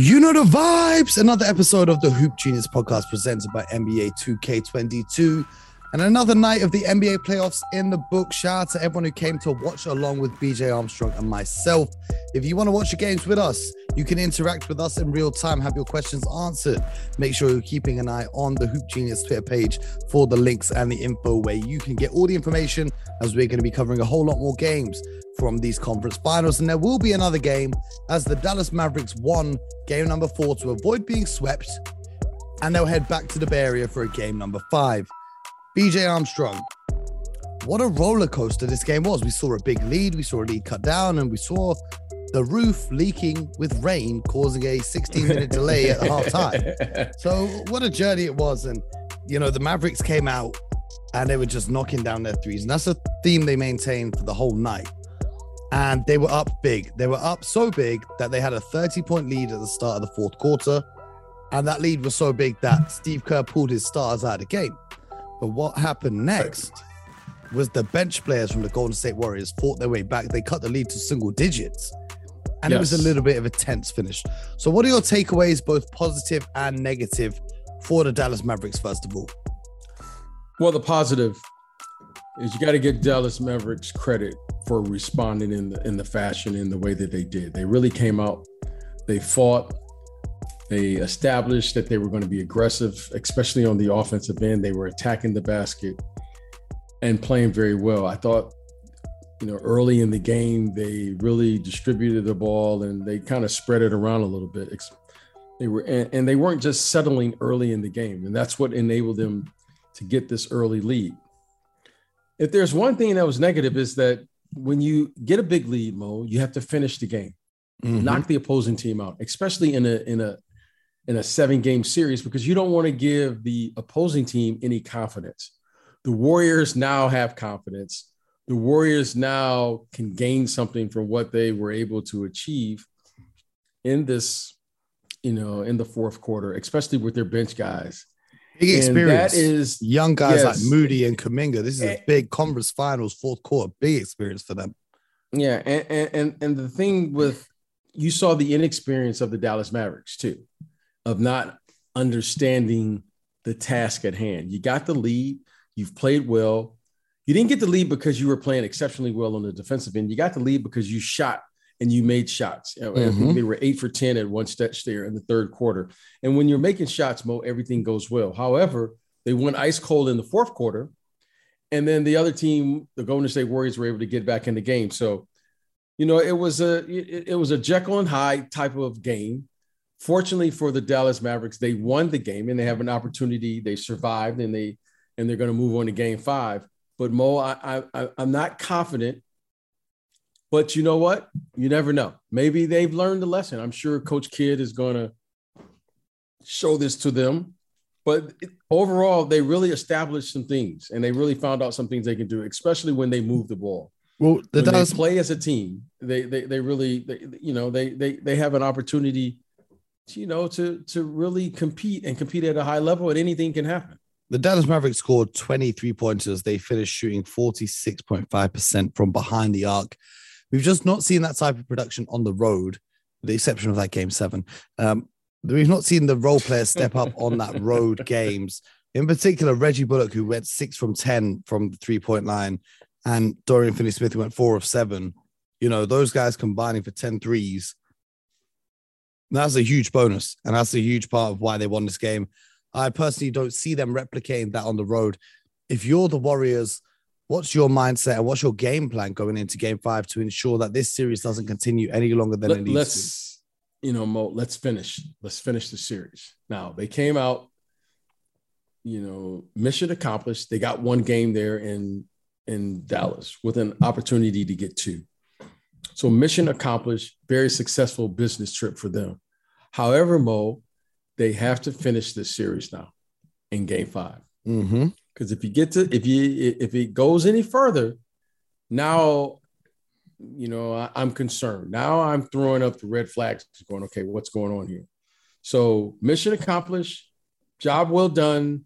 You know the vibes. Another episode of the Hoop Genius podcast presented by NBA 2K22. And another night of the NBA playoffs in the book. Shout out to everyone who came to watch along with BJ Armstrong and myself. If you want to watch the games with us, you can interact with us in real time, have your questions answered. Make sure you're keeping an eye on the Hoop Genius Twitter page for the links and the info where you can get all the information as we're going to be covering a whole lot more games from these conference finals. And there will be another game as the Dallas Mavericks won game number four to avoid being swept. And they'll head back to the Bay Area for a game number five. BJ Armstrong, what a roller coaster this game was. We saw a big lead, we saw a lead cut down, and we saw the roof leaking with rain, causing a 16 minute delay at half time. So, what a journey it was. And, you know, the Mavericks came out and they were just knocking down their threes. And that's a theme they maintained for the whole night. And they were up big. They were up so big that they had a 30 point lead at the start of the fourth quarter. And that lead was so big that Steve Kerr pulled his stars out of the game. But what happened next was the bench players from the Golden State Warriors fought their way back. They cut the lead to single digits. And it was a little bit of a tense finish. So, what are your takeaways, both positive and negative, for the Dallas Mavericks, first of all? Well, the positive is you got to give Dallas Mavericks credit for responding in the in the fashion in the way that they did. They really came out, they fought, they established that they were going to be aggressive, especially on the offensive end. They were attacking the basket and playing very well. I thought, you know, early in the game they really distributed the ball and they kind of spread it around a little bit. They were and, and they weren't just settling early in the game, and that's what enabled them to get this early lead. If there's one thing that was negative is that when you get a big lead, Mo, you have to finish the game, Mhm. knock the opposing team out, especially in a in a in a seven game series because you don't want to give the opposing team any confidence. The Warriors now have confidence. The Warriors now can gain something from what they were able to achieve in this, you know, in the fourth quarter, especially with their bench guys. Big And experience. that is Young guys like Moody and Kuminga. This is a Eh. big conference finals, fourth quarter, big experience for them. Yeah, and, and and and the thing with you saw the inexperience of the Dallas Mavericks too, of not understanding the task at hand. You got the lead, you've played well. You didn't get the lead because you were playing exceptionally well on the defensive end. You got the lead because you shot and you made shots. I think Mhm. They were eight for 10 at one stretch there in the third quarter. And when you're making shots, Mo, everything goes well. However, they went ice cold in the fourth quarter. And then the other team, the Golden State Warriors, were able to get back in the game. So, you know, it was a it, it was a Jekyll and Hyde type of game. Fortunately for the Dallas Mavericks, they won the game and they have an opportunity. They survived and they and they're going to move on to Game Five. But Mo, I, I I'm not confident. But you know what? You never know. Maybe they've learned the lesson. I'm sure Coach Kidd is going to show this to them. But overall, they really established some things and they really found out some things they can do, especially when they move the ball Well, the when play as a team, they they they really they, you know they they they have an opportunity, to, you know, to to really compete and compete at a high level, and anything can happen. The Dallas Mavericks scored 23 pointers. They finished shooting 46.5% from behind the arc. We've just not seen that type of production on the road, with the exception of that game seven. Um, we've not seen the role players step up on that road games. In particular, Reggie Bullock, who went six from 10 from the three point line, and Dorian Finney Smith, who went four of seven. You know, those guys combining for 10 threes. That's a huge bonus. And that's a huge part of why they won this game. I personally don't see them replicating that on the road. If you're the Warriors, what's your mindset and what's your game plan going into game five to ensure that this series doesn't continue any longer than it Let, needs to? us you know, Mo, let's finish. Let's finish the series. Now they came out, you know, mission accomplished. They got one game there in in Dallas with an opportunity to get two. So mission accomplished, very successful business trip for them. However, Mo, they have to finish this series now in game five. Mm-hmm. Because if you get to if you if it goes any further, now you know I, I'm concerned. Now I'm throwing up the red flags, going, okay, what's going on here? So mission accomplished, job well done,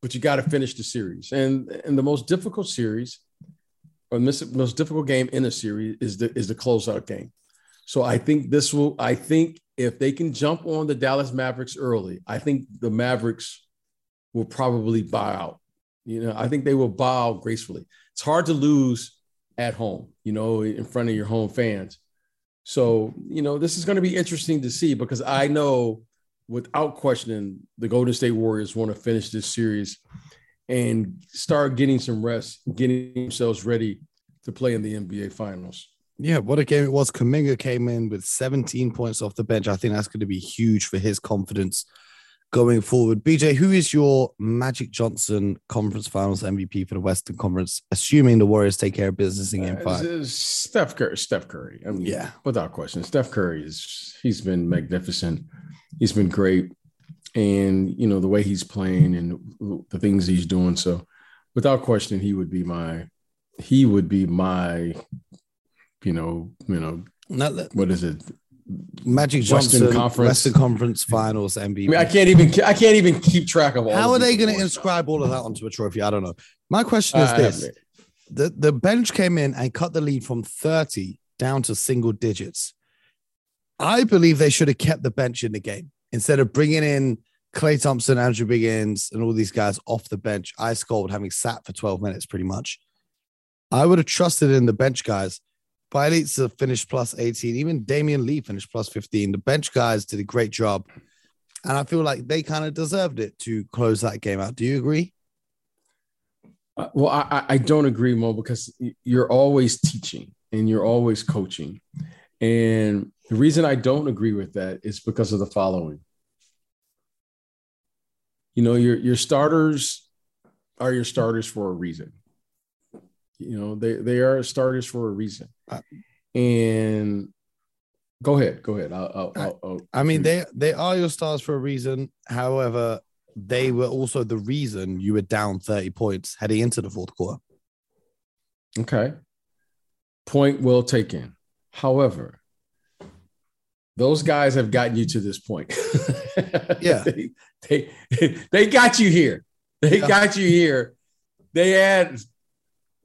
but you got to finish the series. And and the most difficult series, or the most difficult game in a series is the is the closeout game. So I think this will, I think if they can jump on the Dallas Mavericks early, I think the Mavericks will probably buy out. You know, I think they will bow gracefully. It's hard to lose at home, you know, in front of your home fans. So, you know, this is going to be interesting to see because I know without questioning the Golden State Warriors want to finish this series and start getting some rest, getting themselves ready to play in the NBA finals. Yeah, what a game it was. Kuminga came in with 17 points off the bench. I think that's going to be huge for his confidence going forward. BJ, who is your Magic Johnson Conference Finals MVP for the Western Conference, assuming the Warriors take care of business in Game Five? Uh, Steph Curry. Steph Curry. I mean, yeah, without question, Steph Curry is he's been magnificent. He's been great, and you know the way he's playing and the things he's doing. So, without question, he would be my he would be my you know you know Not, what is it Magic Johnson, Western Conference, Western Conference Finals MVP. I, mean, I, can't even I can't even keep track of all. How of are they going to inscribe all of that onto a trophy? I don't know. My question is uh, this: the the bench came in and cut the lead from thirty down to single digits. I believe they should have kept the bench in the game instead of bringing in Klay Thompson, Andrew Wiggins, and all these guys off the bench. Ice cold, having sat for twelve minutes, pretty much. I would have trusted in the bench guys Bjelica finished plus 18. Even Damion Lee finished plus 15. The bench guys did a great job. And I feel like they kind of deserved it to close that game out. Do you agree? Uh, well, I, I don't agree, Mo, because you're always teaching and you're always coaching. And the reason I don't agree with that is because of the following. You know, your your starters are your starters for a reason. You know, they they are starters for a reason. And go ahead, go ahead. I'll, I'll, I'll, i mean, they they are your stars for a reason. However, they were also the reason you were down 30 points heading into the fourth quarter. Okay. Point well taken. However, those guys have gotten you to this point. yeah. they, they, they got you here. They yeah. got you here. They had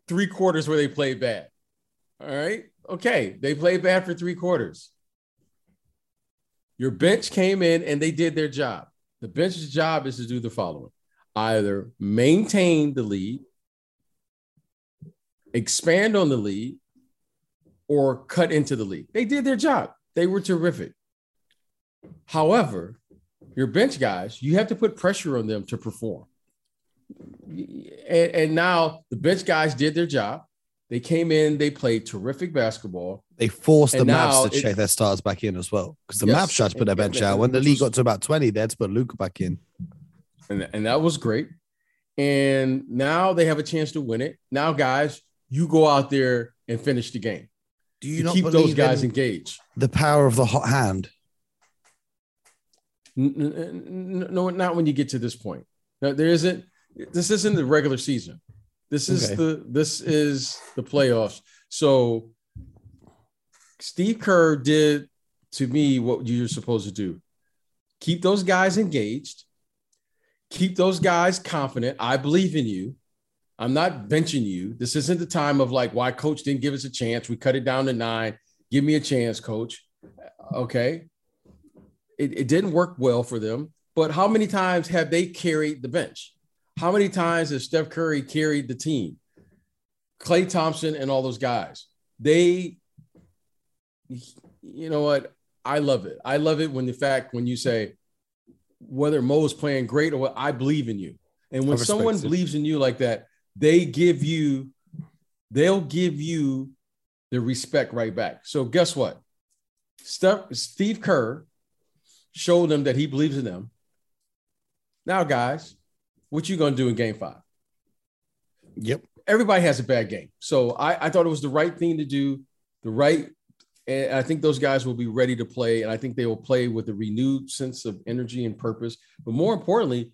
three quarters where they played bad. All right. Okay. They played bad for three quarters. Your bench came in and they did their job. The bench's job is to do the following either maintain the lead, expand on the lead, or cut into the lead. They did their job. They were terrific. However, your bench guys, you have to put pressure on them to perform and, and now the bench guys did their job. They came in, they played terrific basketball. They forced the Mavs to it, check their stars back in as well because the yes, Mavs tried to put their bench out. When the league got to about 20, they had to put Luka back in. And, and that was great. And now they have a chance to win it. Now, guys, you go out there and finish the game. Do you keep those guys engaged? The power of the hot hand. No, not when you get to this point. Now, there isn't this isn't the regular season. This is okay. the this is the playoffs. So Steve Kerr did to me what you're supposed to do. Keep those guys engaged. Keep those guys confident. I believe in you. I'm not benching you. This isn't the time of like why coach didn't give us a chance. We cut it down to nine. Give me a chance, coach. Okay. It, it didn't work well for them. But how many times have they carried the bench? How many times has Steph Curry carried the team? Klay Thompson and all those guys. They, you know what? I love it. I love it when the fact when you say whether Mo's playing great or what, I believe in you. And when someone it. believes in you like that, they give you, they'll give you the respect right back. So guess what? Steph, Steve Kerr showed them that he believes in them. Now, guys, what you gonna do in game five? Yep. Everybody has a bad game. So I, I thought it was the right thing to do, the right, and I think those guys will be ready to play. And I think they will play with a renewed sense of energy and purpose. But more importantly,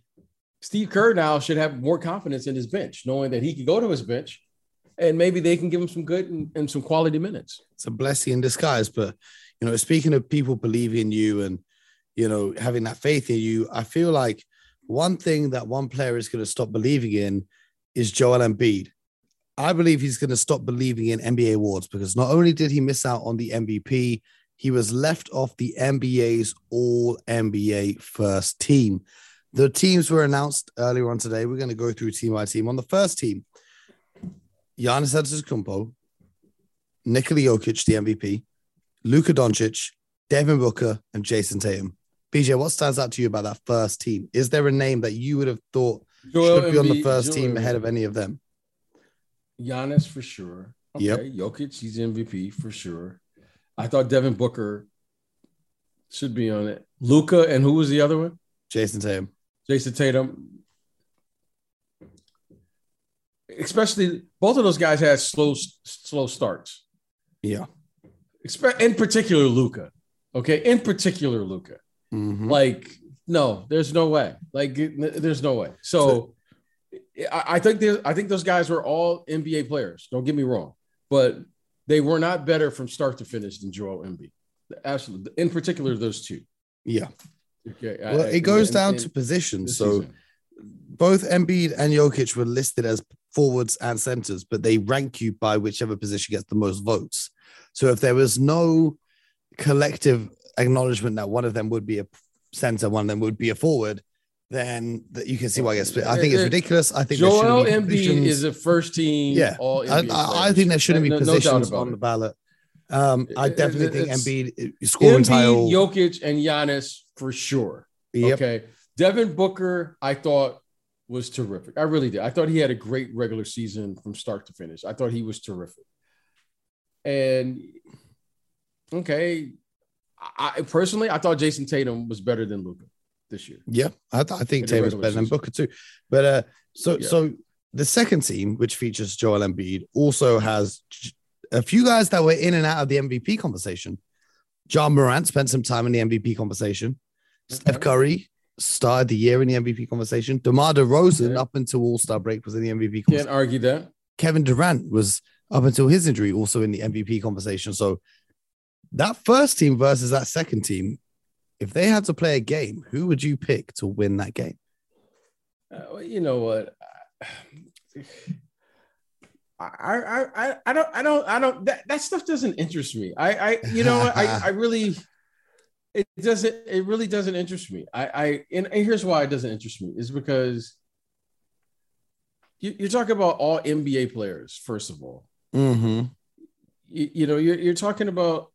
Steve Kerr now should have more confidence in his bench, knowing that he can go to his bench and maybe they can give him some good and, and, some quality minutes. It's a blessing in disguise. But, you know, speaking of people believing in you and, you know, having that faith in you, I feel like one thing that one player is going to stop believing in is Joel Embiid. I believe he's going to stop believing in NBA awards because not only did he miss out on the MVP he was left off the NBA's All NBA first team. The teams were announced earlier on today. We're going to go through team by team. On the first team, Giannis Antetokounmpo, Nikola Jokic, the MVP, Luka Doncic, Devin Booker, and Jayson Tatum. BJ, what stands out to you about that first team? Is there a name that you would have thought Joel should be on the first Joel team ahead of any of them? Giannis for sure. Okay, yep. Jokic, he's MVP for sure. I thought Devin Booker should be on it. Luka and who was the other one? Jayson Tatum. Jayson Tatum. Especially both of those guys had slow slow starts. Yeah. In particular, Luka. Okay. In particular, Luka. Mm-hmm. Like, no, there's no way. Like, there's no way. So, I, think I think those guys were all NBA players. Don't get me wrong, but they were not better from start to finish than Joel Embiid. Absolutely. In particular, those two. Yeah. Okay. Well, I, it goes down to position. So season. both Embiid and Jokic were listed as forwards and centers, but they rank you by whichever position gets the most votes. So if there was no collective acknowledgement that one of them would be a center, one of them would be a forward, then that you can see why I get split. I think it's uh, uh, ridiculous. I think Joel Embiid is a first team. Yeah, I, I, I, think there shouldn't be no, positions no on it. the ballot. Um, I uh, definitely think Embiid scoring Embiid, tile. Jokic, and Giannis for sure. Yep. Okay, Devin Booker, I thought was terrific. I really did. I thought he had a great regular season from start to finish. I thought he was terrific. And okay, I personally I thought Jayson Tatum was better than Luka this year. Yeah, I, th- I think Tatum's better season. than Booker too. But uh, so yeah. so the second team, which features Joel Embiid, also has a few guys that were in and out of the MVP conversation. Ja Morant spent some time in the MVP conversation. Okay. Steph Curry started the year in the MVP conversation. DeMar DeRozan, okay. up until All Star break, was in the MVP. Can't argue that. Kevin Durant was up until his injury also in the MVP conversation. So that first team versus that second team, if they had to play a game, who would you pick to win that game? Uh, you know what? I, I, I don't, I don't, I don't, that, that stuff doesn't interest me. I, I, you know, I, I really, it doesn't, it really doesn't interest me. I, I, and, and here's why it doesn't interest me is because you, you're talking about all NBA players, first of all. Mm-hmm. You, you know, you're, you're talking about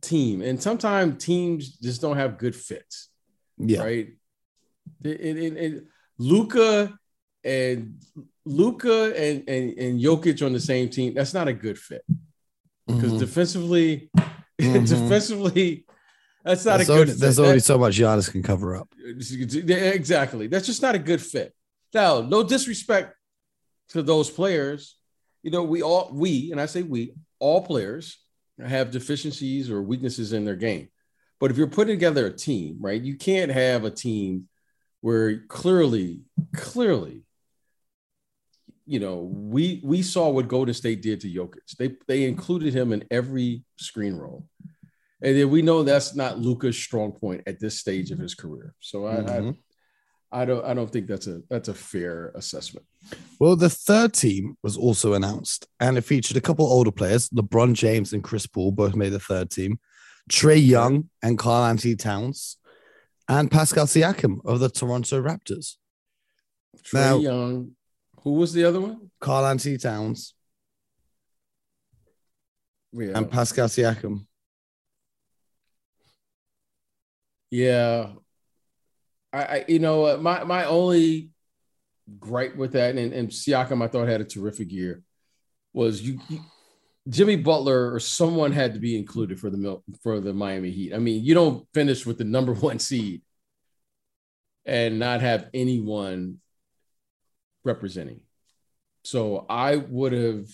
team, and sometimes teams just don't have good fits. Yeah. Right. It, Luka and Luka and, and and Jokic on the same team, that's not a good fit. Because mm-hmm. defensively, mm-hmm. defensively, that's not there's a good. Only, there's only so much Giannis can cover up. Exactly. That's just not a good fit. Now, no disrespect to those players. You know, we all we and I say we all players have deficiencies or weaknesses in their game. But if you're putting together a team, right, you can't have a team where clearly, clearly you know, we we saw what Golden State did to Jokic. They they included him in every screen roll. And then we know that's not Luka's strong point at this stage of his career. So I, mm-hmm. I, I don't I don't think that's a that's a fair assessment. Well, the third team was also announced, and it featured a couple older players. LeBron James and Chris Paul both made the third team. Trae Young and Karl-Anthony Towns, and Pascal Siakam of the Toronto Raptors. Trae now, Young, who was the other one? Karl-Anthony Towns. Yeah. And Pascal Siakam. Yeah. I, I you know my my only gripe with that and, and Siakam I thought had a terrific year was you, you Jimmy Butler or someone had to be included for the for the Miami Heat. I mean, you don't finish with the number one seed and not have anyone representing. So I would have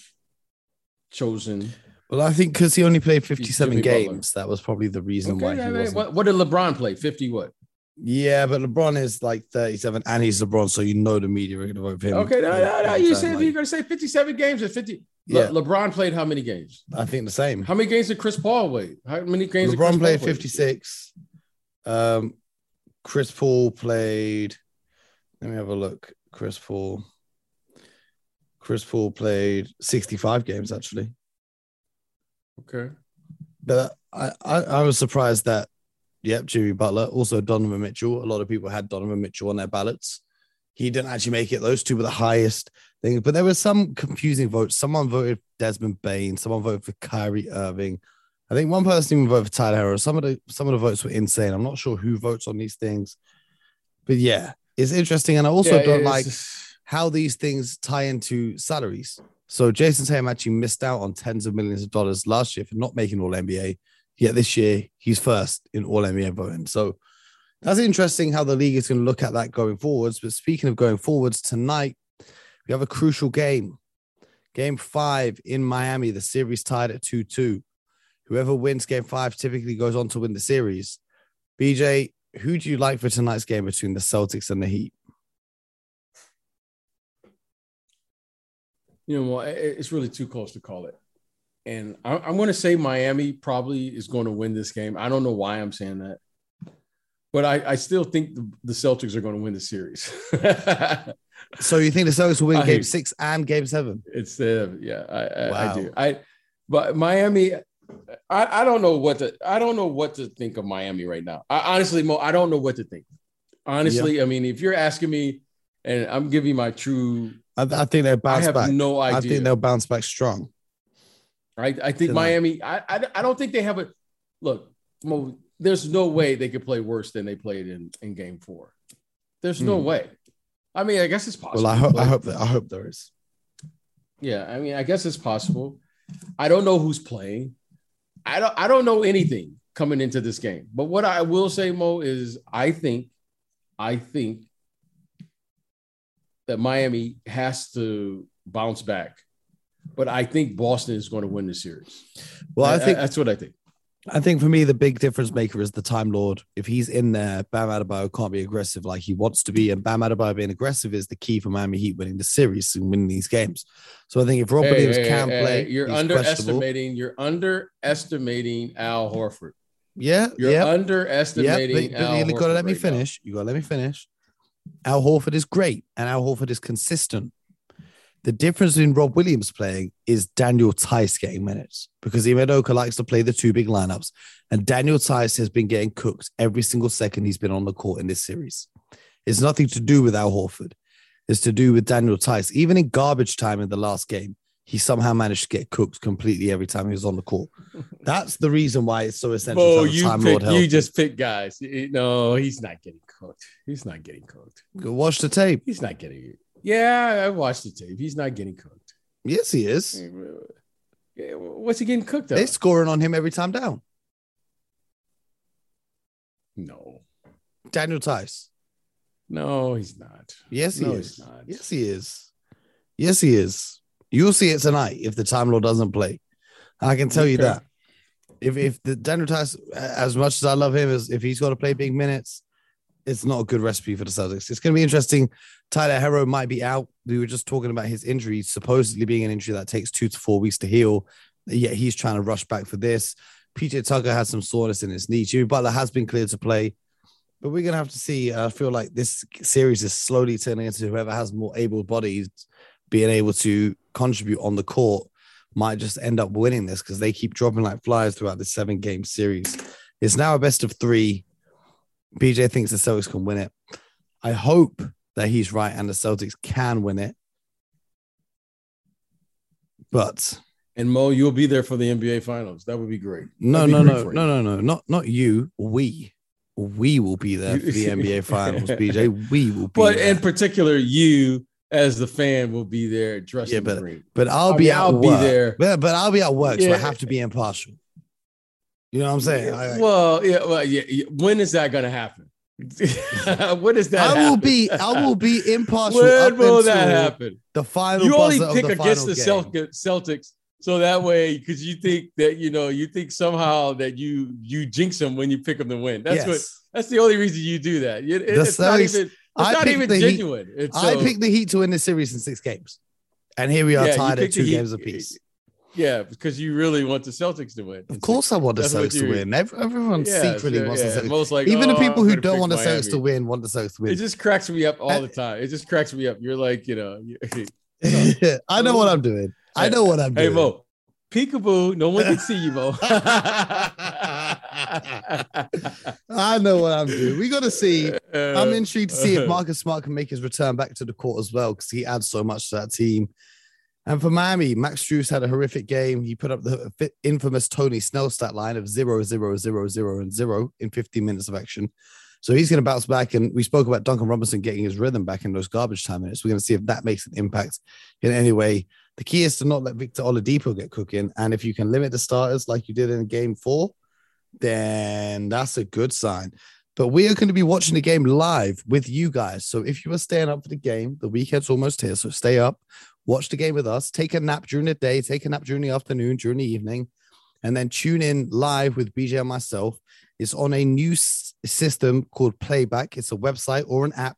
chosen. Well, I think because he only played 57 games, that was probably the reason okay, why. I mean, what, what, did LeBron play? 50 what? Yeah, but LeBron is like 37 and he's LeBron, so you know the media are going to vote for him. Okay, no, no, no. You said like, you're going to say 57 games at 50. Yeah. Le- LeBron played how many games? I think the same. How many games did Chris Paul play? How many games did he play? LeBron played 56. Um, Chris Paul played. Let me have a look. Chris Paul. Chris Paul played 65 games actually. Okay. But I, I, I was surprised that, yep, Jimmy Butler, also Donovan Mitchell. A lot of people had Donovan Mitchell on their ballots. He didn't actually make it. Those two were the highest things, but there were some confusing votes. Someone voted Desmond Bane. someone voted for Kyrie Irving. I think one person even voted for Tyler Herro. Some of the some of the votes were insane. I'm not sure who votes on these things, but yeah, it's interesting. And I also Yeah, don't like how these things tie into salaries. So Jayson Tatum actually missed out on tens of millions of dollars last year for not making All NBA. Yet this year he's first in All NBA voting. So that's interesting how the league is going to look at that going forwards. But speaking of going forwards, tonight we have a crucial game. Game five in Miami. The series tied at 2 2. Whoever wins game five typically goes on to win the series. BJ, who do you like for tonight's game between the Celtics and the Heat? you know, well, it's really too close to call it. And I, I'm going to say Miami probably is going to win this game. I don't know why I'm saying that, but I, I still think the, the Celtics are going to win the series. So you think the Celtics will win I- game six and game seven? it's uh, yeah, I, I, I do. I but Miami, I, I don't know what to I don't know what to think of Miami right now. I, honestly, Mo, I don't know what to think. Honestly, I mean, if you're asking me, and I'm giving my true, I, I think they'll I bounce have back. no idea. I think they'll bounce back strong. Right? I think Tonight. Miami. I, I I don't think they have a look. Mo, there's no way they could play worse than they played in in Game Four. There's no Hmm. way. I mean, I guess it's possible. Well, I hope I hope that I hope there is. Yeah, I mean, I guess it's possible. I don't know who's playing. I don't. I don't know anything coming into this game. But what I will say, Mo, is I think, I think that Miami has to bounce back. But I think Boston is going to win the series. Well, I think that's what I think. I think for me the big difference maker is the Time Lord. If he's in there, Bam Adebayo can't be aggressive like he wants to be, and Bam Adebayo being aggressive is the key for Miami Heat winning the series and winning these games. So I think if Rob Hey, Williams hey, can hey, play, you're underestimating. You're underestimating Al Horford. Yeah, You're yeah, yeah. underestimating. But, but Al you got to Horford let me right now. finish. You got to let me finish. Al Horford is great, and Al Horford is consistent. The difference in Rob Williams playing is Daniel Theis getting minutes because Ime Udoka likes to play the two big lineups, and Daniel Theis has been getting cooked every single second he's been on the court in this series. It's nothing to do with Al Horford. It's to do with Daniel Theis. Even in garbage time in the last game, he somehow managed to get cooked completely every time he was on the court. That's the reason why it's so essential. to Bo, have a you pick, you just pick guys. No, he's not getting cooked. He's not getting cooked. Go watch the tape. He's not getting. Yeah, I watched the tape. He's not getting cooked. Yes, he is. Yeah, What's he getting cooked They're scoring on him every time down. No, Daniel Theis. no, he's not. Yes, he No, is. not. Yes, he is. Yes, he is. You'll see it tonight if the Time Lord doesn't play. I can tell you that. If if the Daniel Theis, as much as I love him, as if he's got to play big minutes, it's not a good recipe for the Celtics. It's going to be interesting. Tyler Herro might be out. We were just talking about his injury, supposedly being an injury that takes two to four weeks to heal. Yet he's trying to rush back for this. PJ Tucker has some soreness in his knee. Jimmy Butler has been cleared to play, but we're gonna have to see. I feel like this series is slowly turning into whoever has more able bodies being able to contribute on the court might just end up winning this because they keep dropping like flies throughout the seven game series. It's now a best of three. BJ thinks the Celtics can win it. I hope that he's right and the Celtics can win it. But And Mo, you'll be there for the NBA Finals. That would be great. no, be no, great no, no, no, no, not not you. We, we will be there for the NBA Finals. BJ, we will be. But there. in particular, you as the fan will be there dressed Yeah, in but- green. But I'll I be mean, at I'll be there. But, but I'll be at work, so I have to be impartial. You know what I'm saying? I, well, yeah, well, yeah, yeah. When is that going to happen? what is that? I will happen? be I will be impartial. When will until that happen? The final. You only pick the against the final game. Celtics, so that way, because you think that you know, you think somehow that you you jinx them when you pick them to win. That's Yes. what. That's the only reason you do that. You- it- The it's not even. It's I not even the Heat- genuine. It's I so- picked the Heat to win the series in six games, and here we are Yeah, tied at picked the two Heat- games apiece. Yeah, because you really want the Celtics to win. Of course, I want the That's Celtics to win. Everyone Yeah, secretly yeah, wants yeah. the Celtics. Like Even the "Oh, people I'm who don't want the Celtics to win want the Celtics to win. It just cracks me up all Uh, the time. It just cracks me up. You're like, you know, I know what I'm doing. I know what I'm doing. hey. Mo, peekaboo. No one can see you, Mo. I know what I'm doing. We got to see. I'm Uh, intrigued to see if Marcus Smart can make his return back to the court as well because he adds so much to that team. And for Miami, Max Strus had a horrific game. He put up the infamous Tony Snell stat line of zero, zero, zero, zero, and zero in 15 minutes of action. So he's going to bounce back. And we spoke about Duncan Robinson getting his rhythm back in those garbage time minutes. We're going to see if that makes an impact in any way. The key is to not let Victor Oladipo get cooking. And if you can limit the starters like you did in game four, then that's a good sign. But we are going to be watching the game live with you guys. So if you are staying up for the game, the weekend's almost here. So stay up, watch the game with us, take a nap during the day, take a nap during the afternoon, during the evening, and then tune in live with BJ and myself. It's on a new s- system called Playback. It's a website or an app.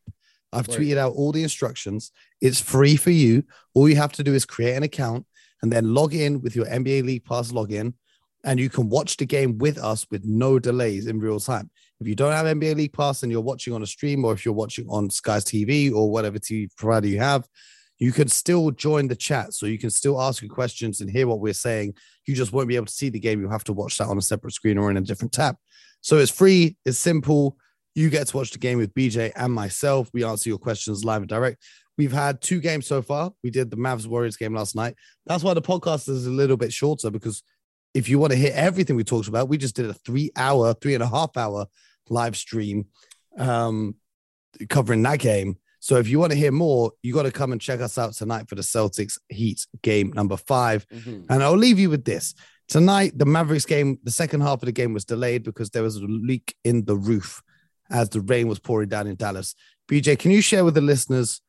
I've Right. tweeted out all the instructions. It's free for you. All you have to do is create an account and then log in with your NBA League Pass login, and you can watch the game with us with no delays in real time. If you don't have NBA League Pass and you're watching on a stream, or if you're watching on Sky's TV or whatever TV provider you have, you can still join the chat. So you can still ask your questions and hear what we're saying. You just won't be able to see the game. You'll have to watch that on a separate screen or in a different tab. So it's free, it's simple. You get to watch the game with BJ and myself. We answer your questions live and direct. We've had two games so far. We did the Mavs Warriors game last night. That's why the podcast is a little bit shorter because if you want to hear everything we talked about, we just did a three hour, three and a half hour live stream um, covering that game. So if you want to hear more, you got to come and check us out tonight for the Celtics Heat game number five. mhm. And I'll leave you with this. Tonight, the Mavericks game, the second half of the game was delayed because there was a leak in the roof as the rain was pouring down in Dallas. BJ, can you share with the listeners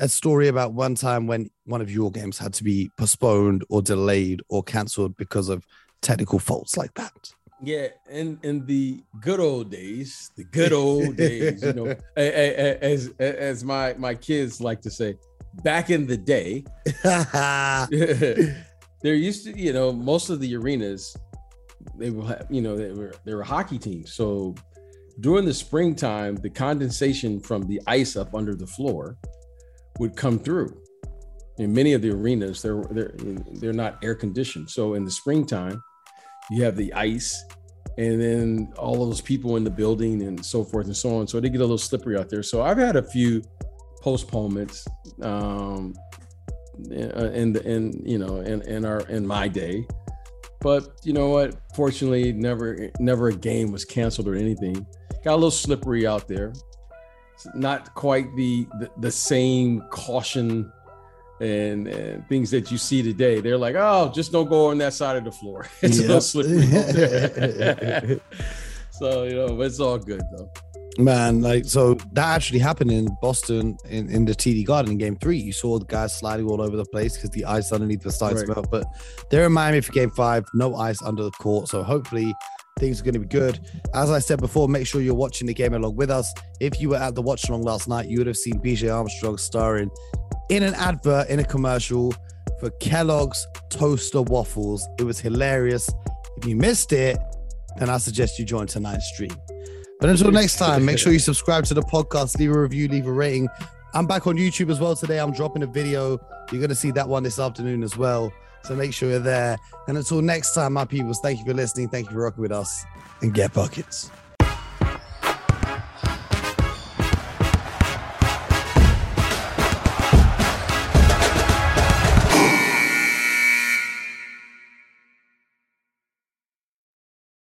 a story about one time when one of your games had to be postponed or delayed or canceled because of technical faults like that? Yeah, in in the good old days, the good old days, you know, as as my my kids like to say, back in the day, there used to, you know, most of the arenas, they will have, you know, they were they were hockey teams. So during the springtime, the condensation from the ice up under the floor would come through. In many of the arenas, they're they're they're not air conditioned. So in the springtime, you have the ice, and then all those people in the building and so forth and so on. So they get a little slippery out there. So I've had a few postponements um, in the in you know in in our in my day, but you know what? Fortunately, never never a game was canceled or anything. Got a little slippery out there. Not quite the the, the same caution. And, and things that you see today, they're like, oh, just don't go on that side of the floor. It's a little slippery so you know, but it's all good though. Man, like so that actually happened in Boston in, in the TD Garden in game three. You saw the guys sliding all over the place because the ice underneath the sides Right. fell. But they're in Miami for game five, no ice under the court. So hopefully things are going to be good. As I said before, make sure you're watching the game along with us. If you were at the watch along last night, you would have seen BJ Armstrong starring in an advert in a commercial for Kellogg's Toaster Waffles. It was hilarious. If you missed it, then I suggest you join tonight's stream. But until next time, make sure you subscribe to the podcast, leave a review, leave a rating. I'm back on YouTube as well today. I'm dropping a video. You're going to see that one this afternoon as well. So make sure you're there. And until next time, my peoples, thank you for listening. Thank you for rocking with us and get buckets.